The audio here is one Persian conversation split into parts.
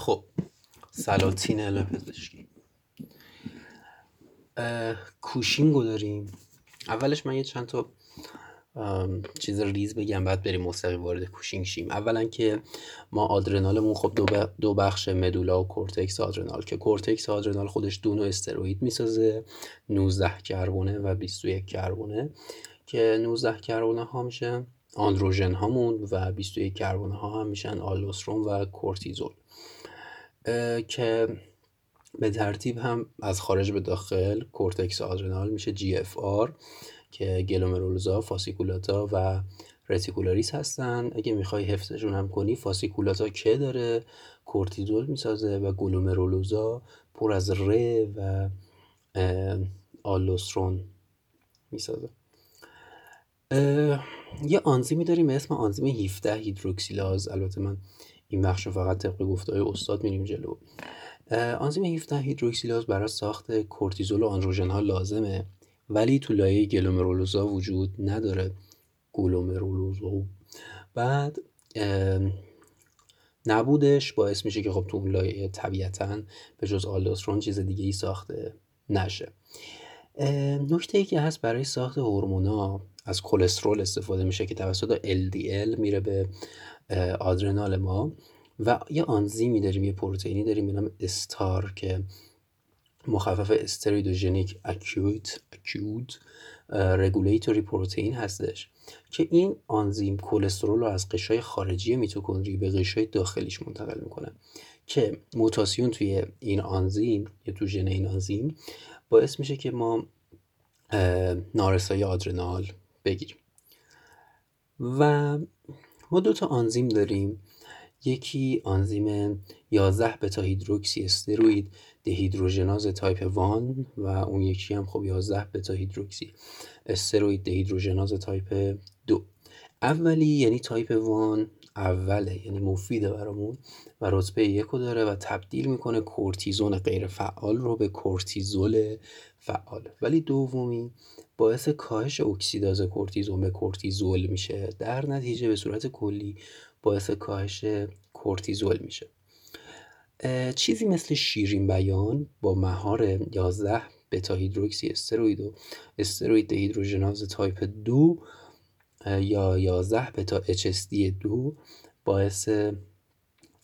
خب سلاطین علم پزشکی کوشینگو داریم. اولش من یه چند تا چیز ریز بگم بعد بریم مستقیم وارد کوشینگ شیم. اولا که ما آدرنالمون خب دو, دو بخش مدولا و کورتکس آدرنال. که کورتکس آدرنال خودش دو نوع استروئید می‌سازه 19 کربونه و 21 کربونه. که 19 کربونه ها میشه آندروژن هامون و 21 کربونه ها هم میشن آلدوسترون و کورتیزول. که به ترتیب هم از خارج به داخل کورتکس آدرنال میشه GFR که گلومرولوزا، فاسیکولاتا و رتیکولاریس هستن. اگه می‌خوای حفظشون هم کنی فاسیکولاتا که داره کورتیزول می‌سازه و گلومرولوزا پر از ر و آلدوسترون می‌سازه. یه آنزیمی داریم اسم آنزیم 17 هیدروکسیلاز. البته من این بخش رو فقط طبق گفته های استاد میریم جلو. آنزیم 17 هیدروکسیلاز برای ساخت کورتیزول و آندروژن ها لازمه ولی تو لایه گلومرولوزا وجود نداره. گلومرولوزا. بعد نبودش باعث میشه که خب تو اون لایه طبیعتا به جز آلدوسترون چیز دیگه ای ساخته نشه. نکته ای که هست برای ساخت هورمونا از کلسترول استفاده میشه که توسط LDL میره به آدرنال ما و یه آنزیمی داریم یه پروتئینی داریم به نام استار که مخفف استریدوژنیک اکیوت اکیوت رگولیتوری پروتئین هستش که این آنزیم کلسترول رو از قشای خارجی میتوکندری به قشای داخلیش منتقل می‌کنه که موتاسیون توی این آنزیم یا تو ژن این آنزیم باعث میشه که ما نارسایی آدرنال بگیریم. و ما دو تا آنزیم داریم. یکی آنزیم 11 بتا هیدروکسی استروید دهیدروژناز تایپ 1 و اون یکی هم خب 11 بتا هیدروکسی استروید دهیدروژناز تایپ 2 اولی یعنی تایپ 1 اوله یعنی مفیده برامون و رتبه یکو داره و تبدیل می‌کنه کورتیزون غیر فعال رو به کورتیزول فعال. ولی دومی باعث کاهش اکسیداز کورتیزون به کورتیزول میشه. در نتیجه به صورت کلی باعث کاهش کورتیزول میشه. چیزی مثل شیرین بیان با مهار 11 بتا هیدروکسی استروید و استروید هیدروژناز تایپ 2 یا 11 بتا HSD 2 باعث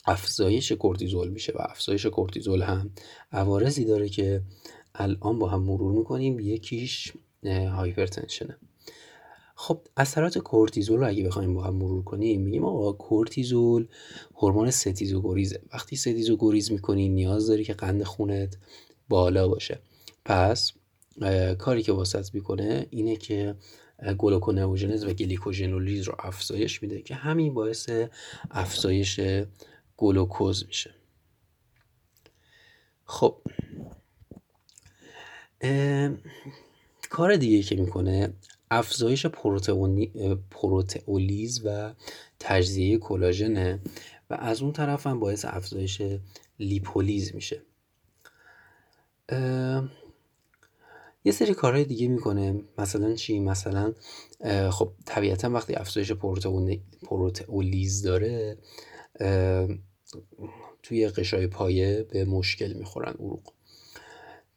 افزایش کورتیزول میشه و افزایش کورتیزول هم عوارضی داره که الان با هم مرور می‌کنیم یکیش hypertension ه. خب اثرات کورتیزول رو اگه بخوایم با هم مرور کنیم میگیم آقا کورتیزول هورمون ستیز و گریزه وقتی ستیز و گریز می‌کنی نیاز داری که قند خونت بالا باشه. پس کاری که واست می‌کنه اینه که گلوکونئوژنز و گلیکوژنولیز رو افزایش میده که همین باعث افزایش گلوکوز میشه. خب کار دیگه که می‌کنه افزایش پروتئولیز و تجزیه کلاژنه و از اون طرف هم باعث افزایش لیپولیز میشه. یه سری کارهای دیگه می‌کنه. مثلا چی؟ مثلا خب طبیعتا وقتی افزایش پروتئولیز داره توی قشای پایه به مشکل می‌خورن عروق.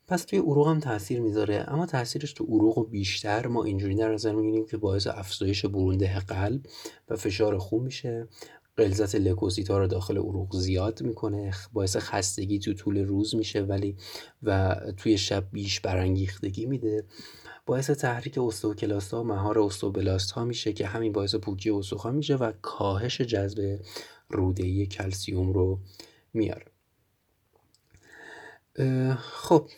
پس توی عروق هم تاثیر می‌ذاره. اما تاثیرش تو عروق بیشتر ما اینجوری در نظر می‌گیریم که باعث افزایش برونده قلب و فشار خون میشه. غلظت لکوسیت ها رو داخل عروق زیاد می‌کنه. باعث خستگی تو طول روز میشه ولی و توی شب بیش برانگیختگی میده. باعث تحریک استوکلاست ها و مهار استوبلاست ها میشه که همین باعث پوکی استخوان میشه و کاهش جذب رودهی کلسیوم رو میاره. خب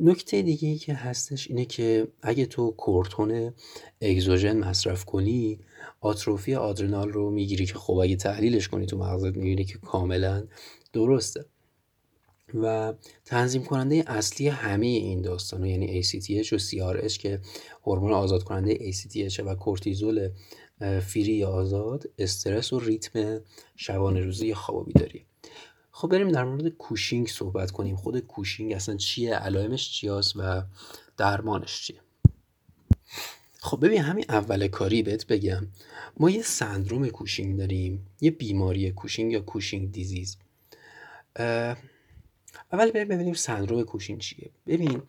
نکته دیگه ای که هستش اینه که اگه تو کورتون اگزوژن مصرف کنی آتروفی آدرنال رو می‌گیری که خب اگه تحلیلش کنی تو مغزت می‌بینی که کاملا درسته. و تنظیم کننده اصلی همه این داستان یعنی ACTH و CRH که هورمون آزاد کننده ACTH و کورتیزول فری آزاد استرس و ریتم شبانه روزی خواب بیداری خب بریم در مورد کوشینگ صحبت کنیم. خود کوشینگ اصلا چیه؟ علائمش چیاست و درمانش چیه؟ خب ببین همین اول کاری بهت بگم. ما یه سندروم کوشینگ داریم. یه بیماری کوشینگ یا Cushing disease. اول بریم ببینیم سندروم کوشینگ چیه. ببین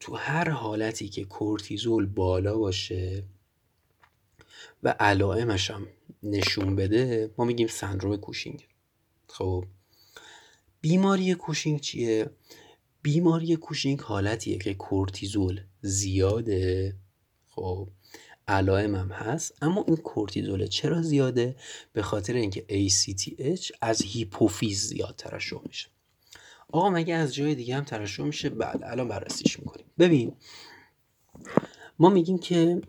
تو هر حالتی که کورتیزول بالا باشه و علائمش هم نشون بده ما میگیم سندروم کوشینگ. خب؟ بیماری کوشینگ چیه؟ بیماری کوشینگ حالتیه که کورتیزول زیاده. خب علائم هم هست اما اون کورتیزول چرا زیاده؟ به خاطر اینکه ACTH از هیپوفیز زیاد ترشح میشه. آقا مگه از جای دیگه هم ترشح میشه؟ بله الان بررسیش می‌کنیم. ببین ما میگیم که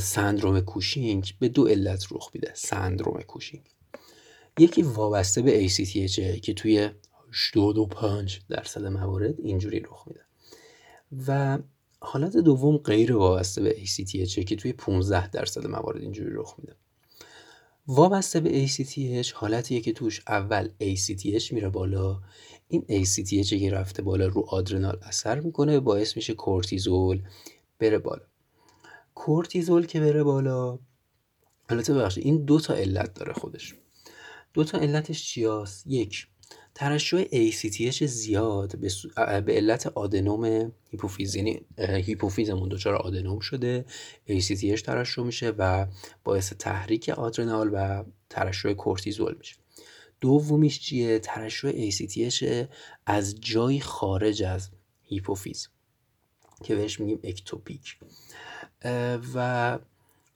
سندروم کوشینگ به دو علت رخ میده. سندروم کوشینگ. یکی وابسته به ACTH که توی 85 درصد موارد اینجوری رخ میده. و حالت دوم غیر وابسته به ACTH که توی 15 درصد موارد اینجوری رخ میده. وابسته به ACTH حالتیه که توش اول ACTH میره بالا. این ACTH که رفته بالا رو آدرنال اثر می‌کنه باعث میشه کورتیزول بره بالا. کورتیزول که بره بالا البته ببخشید این دو تا علت داره خودش. دو تا علتش چیاست؟ یک ترشح ACTH زیاد به, به علت آدنوم هیپوفیز یعنی هیپوفیزمون دچار آدنوم شده. ACTH ترشح میشه و باعث تحریک آدرنال و ترشح کورتیزول میشه. دومیش چیه؟ ترشح ACTH از جای خارج از هیپوفیز که بهش میگیم ectopic. و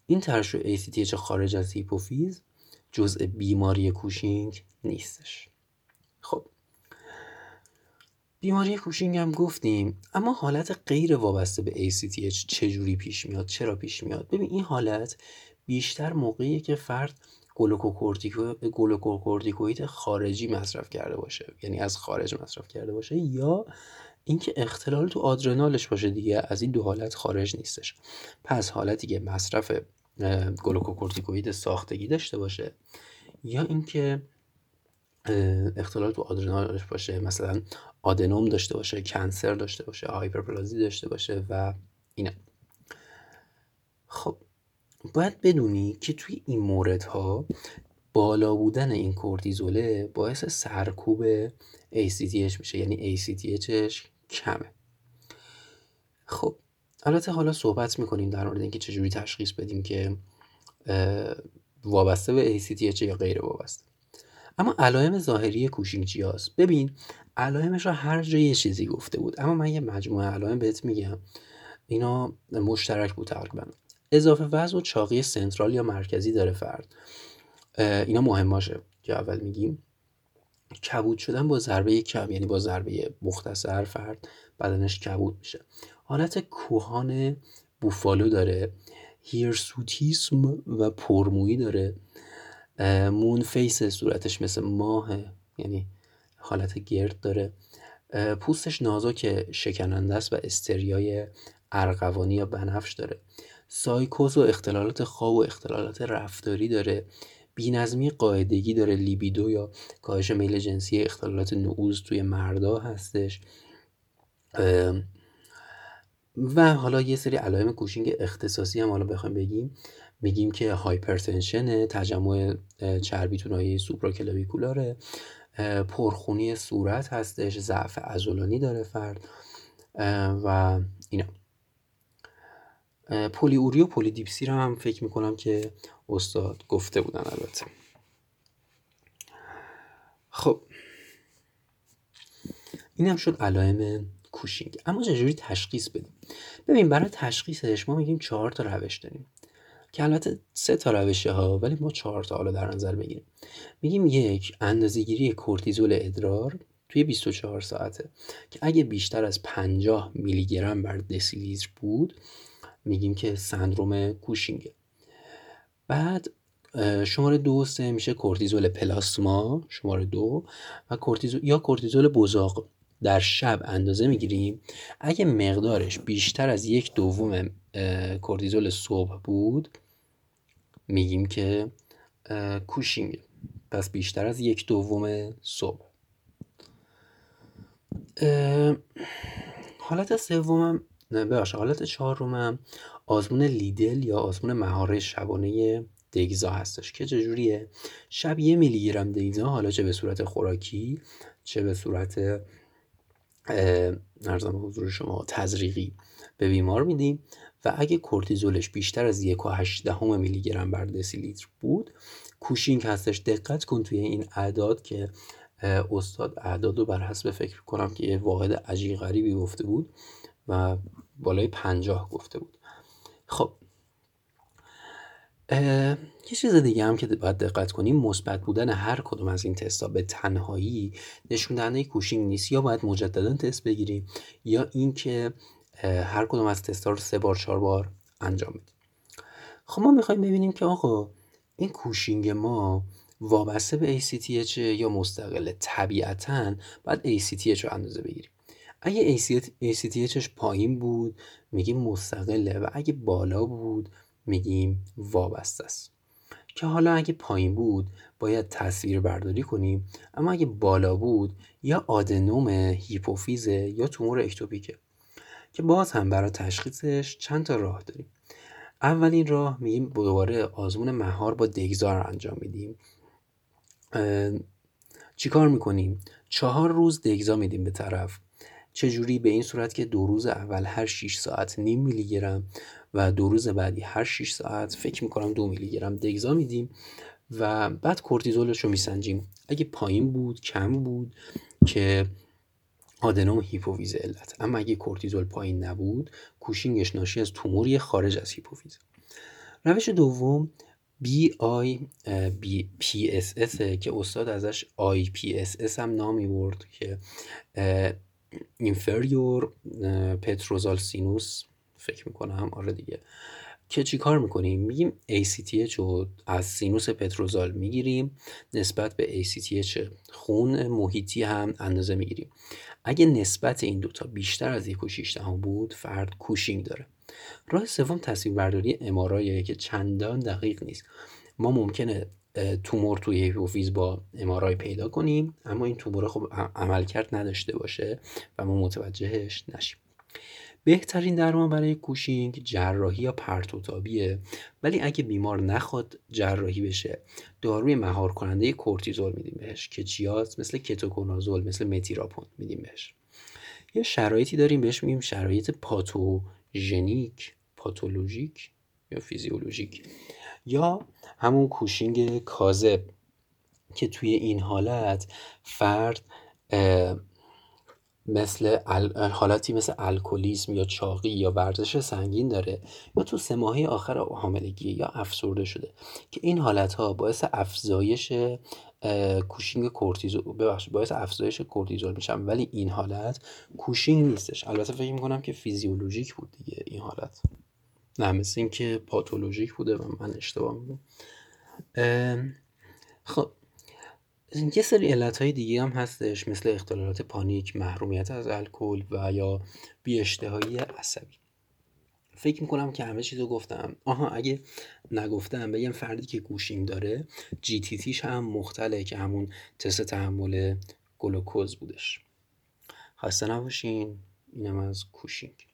این ترشح ACTH خارج از هیپوفیز جزء بیماری کوشینگ نیستش. خب. بیماری کوشینگ هم گفتیم اما حالت غیر وابسته به ACTH چجوری پیش میاد؟ چرا پیش میاد؟ ببین این حالت بیشتر موقعی که فرد گلوکوکورتیکوید خارجی مصرف کرده باشه. یعنی از خارج مصرف کرده باشه یا اینکه اختلال تو آدرنالش باشه دیگه از این دو حالت خارج نیستش. پس حالتی که مصرف گلوکوکورتیکوید ساختگی داشته باشه یا اینکه اختلال تو آدرنالش باشه مثلا آدنوم داشته باشه cancer داشته باشه هایپرپلازی داشته باشه و اینا. خب باید بدونی که توی این موردها بالا بودن این کورتیزوله باعث سرکوب ACTH میشه یعنی ACTHش کمه. خب البته حالا صحبت می‌کنیم در مورد اینکه چجوری تشخیص بدیم که وابسته به ACTH یا غیر وابسته. اما علائم ظاهری هست ببین علائمش رو هر جا یه چیزی گفته بود. اما من یه مجموعه علائم بهت میگم. اینا مشترک بود تقریبا. اضافه وزن و چاقی سنترال یا مرکزی داره فرد. اینا مهماشه. که اول میگیم. کبود شدن با ضربه کم یعنی با ضربه مختصر فرد بدنش کبود میشه. حالت کوهان بوفالو داره. هیرسوتیسم و پرمویی داره. moon face صورتش مثل ماه یعنی حالت گرد داره. پوستش نازک شکننده است و استریای ارغوانی یا بنفش داره. سایکوز و اختلالات خواب و اختلالات رفتاری داره. بینظمی قاعدگی داره. لیبیدو یا کاهش میل جنسی اختلالات نعوز توی مردا هستش. و حالا یه سری علائم کوشینگ اختصاصی هم حالا بخوایم بگیم. میگیم که hypertension تجمع چربی تو ناحیه supraclavicular ه. پرخونی صورت هستش ضعف عضلانی داره فرد. و اینا. پلی اوری و پلی دیپسی رو هم فکر می‌کنم که استاد گفته بودن البته. خب. این هم شد علائم کوشینگ. اما چجوری تشخیص بدیم؟ ببین برای تشخیصش ما میگیم چهار تا روش داریم. که البته سه تا روشه ها ولی ما چهار تا حالا در نظر بگیریم. میگیم یک اندازهگیری کورتیزول ادرار توی 24 ساعته که اگه بیشتر از 50 میلی گرم بر دسیلیتر بود میگیم که سندروم کوشینگه. بعد شماره دو سه میشه کورتیزول پلاسما شماره دو و کورتیزول یا کورتیزول بزاق. در شب اندازه می‌گیریم. اگه مقدارش بیشتر از یک دوم کورتیزول صبح بود میگیم که کوشینگ. پس بیشتر از یک دوم صبح. حالت سومم ببخشید حالت چهارمم آزمون لیدل یا آزمون مهاره شبانه دیگزا هستش که چجوریه؟ شب یه میلی گرم دیگزا حالا چه به صورت خوراکی چه به صورت ارزم حضور شما تزریقی به بیمار میدیم. و اگه کورتیزولش بیشتر از یک و هشت میلی گرم بر دسیلیتر بود کوشینگ هستش. دقت کن توی این اعداد که استاد اعداد رو بر حسب فکر کنم که یه واحد عجیب غریبی گفته بود و بالای پنجاه گفته بود. خب. یه چیز دیگه هم که باید دقت کنیم مثبت بودن هر کدوم از این تستا به تنهایی نشون دهنده کوشینگ نیست یا باید مجددا تست بگیریم یا اینکه هر کدوم از تستا رو سه بار چهار بار انجام بدیم خب ما می‌خوایم ببینیم که آقا این کوشینگ ما وابسته به ACTH یا مستقل؟ طبیعتا باید ACTH رو اندازه بگیریم. اگه ACTHش پایین بود میگیم مستقله و اگه بالا بود میگیم وابسته است. که حالا اگه پایین بود باید تصویر برداری کنیم. اما اگه بالا بود یا آدنوم هیپوفیزه یا تومور اکتوپیکه. که باز هم برای تشخیصش چند تا راه داریم. اولین راه میگیم دوباره آزمون مهار با دگزار انجام میدیم. چیکار می‌کنیم؟ چهار روز دگزا میدیم به طرف. چجوری؟ به این صورت که دو روز اول هر 6 ساعت نیم میلی گرم و دو روز بعدی هر 6 ساعت فکر می‌کنم دو میلی گرم دگزا میدیم و بعد کورتیزولش رو میسنجیم. اگه پایین بود کم بود که آدنوم هیپوفیز علت. اما اگه کورتیزول پایین نبود کوشینگش ناشی از توموری خارج از هیپوفیز. روش دوم بی آی بی پی اس اس که استاد ازش IPSS هم نامی برد که inferior petrosal سینوس فکر می‌کنم آره دیگه. که چی کار می‌کنیم؟ میگیم ACTH رو از سینوس petrosal می‌گیریم نسبت به ACTH خون محیطی هم اندازه می‌گیریم. اگه نسبت این دوتا بیشتر از یک و بود فرد کوشینگ داره. راه سوم تصویر برداری امارایه که چندان دقیق نیست. ما ممکنه تومور توی هیپوفیز با امارای پیدا کنیم اما این تومور خب عملکرد نداشته باشه و ما متوجهش نشیم. بهترین درمان برای کوشینگ جراحی یا پرتوتابیه. ولی اگه بیمار نخواد جراحی بشه. داروی مهار کننده کورتیزول میدیم بهش که چیاست مثل کتوکونازول مثل متیراپون میدیم بهش. یه شرایطی داریم بهش میگیم شرایط پاتوژنیک پاتولوژیک یا فیزیولوژیک. یا همون کوشینگ کاذب که توی این حالت فرد مثل حالاتی مثل الکلیسم یا چاقی یا ورزش سنگین داره یا تو سه ماهه آخر حاملگی یا افسرده شده که این حالت ها باعث افزایش کوشینگ کورتیزول ببخشید باعث افزایش کورتیزول میشن. ولی این حالت کوشینگ نیستش. البته فکر می‌کنم که فیزیولوژیک بود دیگه این حالت. نه مثل اینکه پاتولوژیک بوده و من اشتباه میگم خب یه سری های دیگه هم هستش مثل اختلالات پانیک، محرومیت از الکل و بی اشتهایی عصبی. فکر می‌کنم که همه چیزو گفتم. آها اگه نگفتم بگم فردی که گوشیم داره جی تی تیش هم مختله که همون تست تحمل گلوکوز بودش. خسته نباشین. اینم از کوشینگ.